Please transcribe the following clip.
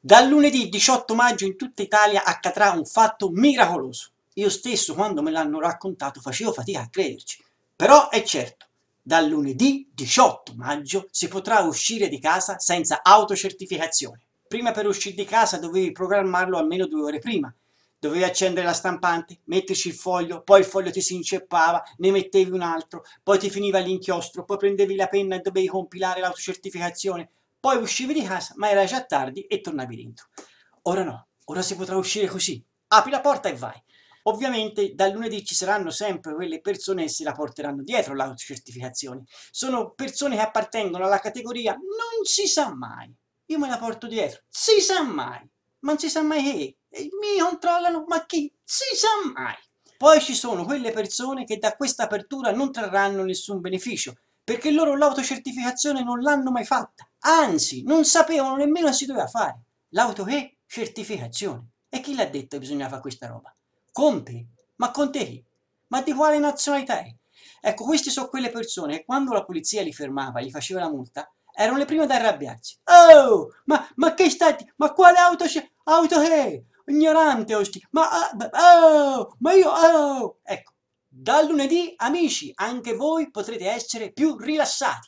Dal lunedì 18 maggio in tutta Italia accadrà un fatto miracoloso. Io stesso, quando me l'hanno raccontato, facevo fatica a crederci. Però è certo, dal lunedì 18 maggio si potrà uscire di casa senza autocertificazione. Prima per uscire di casa dovevi programmarlo almeno due ore prima. Dovevi accendere la stampante, metterci il foglio, poi il foglio ti si inceppava, ne mettevi un altro, poi ti finiva l'inchiostro, poi prendevi la penna e dovevi compilare l'autocertificazione, poi uscivi di casa, ma era già tardi e tornavi dentro. Ora no, ora si potrà uscire così. Apri la porta e vai. Ovviamente dal lunedì ci saranno sempre quelle persone che se la porteranno dietro l'autocertificazione. Sono persone che appartengono alla categoria non si sa mai. Io me la porto dietro, si sa mai. Ma non si sa mai che. Mi controllano, ma chi? Si sa mai. Poi ci sono quelle persone che da questa apertura non trarranno nessun beneficio, perché loro l'autocertificazione non l'hanno mai fatta. Anzi, non sapevano nemmeno si doveva fare. L'auto che? Certificazione. E chi l'ha detto che bisognava fare questa roba? Conte? Ma Conte chi? Ma di quale nazionalità è? Ecco, queste sono quelle persone che quando la polizia li fermava, gli faceva la multa, erano le prime ad arrabbiarsi. Oh, ma, ma che stati? Ma quale auto c'è? Auto che? Ignorante, osti. Ma, oh, ma io, oh. Ecco, dal lunedì, amici, anche voi potrete essere più rilassati.